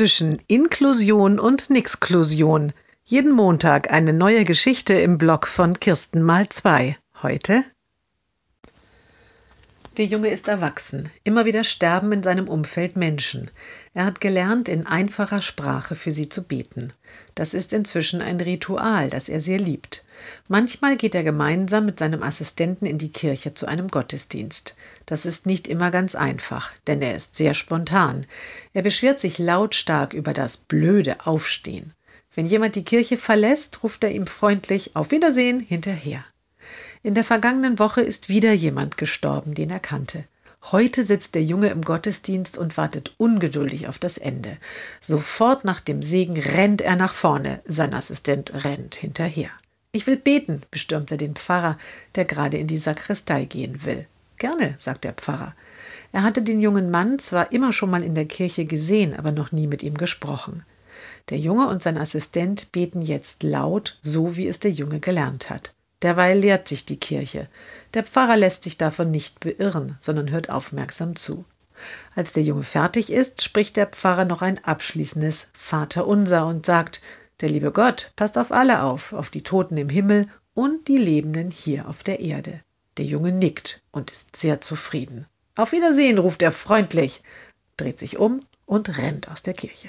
zwischen Inklusion und Nixklusion. Jeden Montag eine neue Geschichte im Blog von Kirsten mal zwei. Heute der Junge ist erwachsen. Immer wieder sterben in seinem Umfeld Menschen. Er hat gelernt, in einfacher Sprache für sie zu beten. Das ist inzwischen ein Ritual, das er sehr liebt. Manchmal geht er gemeinsam mit seinem Assistenten in die Kirche zu einem Gottesdienst. Das ist nicht immer ganz einfach, denn er ist sehr spontan. Er beschwert sich lautstark über das blöde Aufstehen. Wenn jemand die Kirche verlässt, ruft er ihm freundlich Auf Wiedersehen hinterher. In der vergangenen Woche ist wieder jemand gestorben, den er kannte. Heute sitzt der Junge im Gottesdienst und wartet ungeduldig auf das Ende. Sofort nach dem Segen rennt er nach vorne, sein Assistent rennt hinterher. Ich will beten, bestürmt er den Pfarrer, der gerade in die Sakristei gehen will. Gerne, sagt der Pfarrer. Er hatte den jungen Mann zwar immer schon mal in der Kirche gesehen, aber noch nie mit ihm gesprochen. Der Junge und sein Assistent beten jetzt laut, so wie es der Junge gelernt hat. Derweil lehrt sich die Kirche. Der Pfarrer lässt sich davon nicht beirren, sondern hört aufmerksam zu. Als der Junge fertig ist, spricht der Pfarrer noch ein abschließendes Vater unser und sagt, der liebe Gott passt auf alle auf, auf die Toten im Himmel und die Lebenden hier auf der Erde. Der Junge nickt und ist sehr zufrieden. Auf Wiedersehen, ruft er freundlich, dreht sich um und rennt aus der Kirche.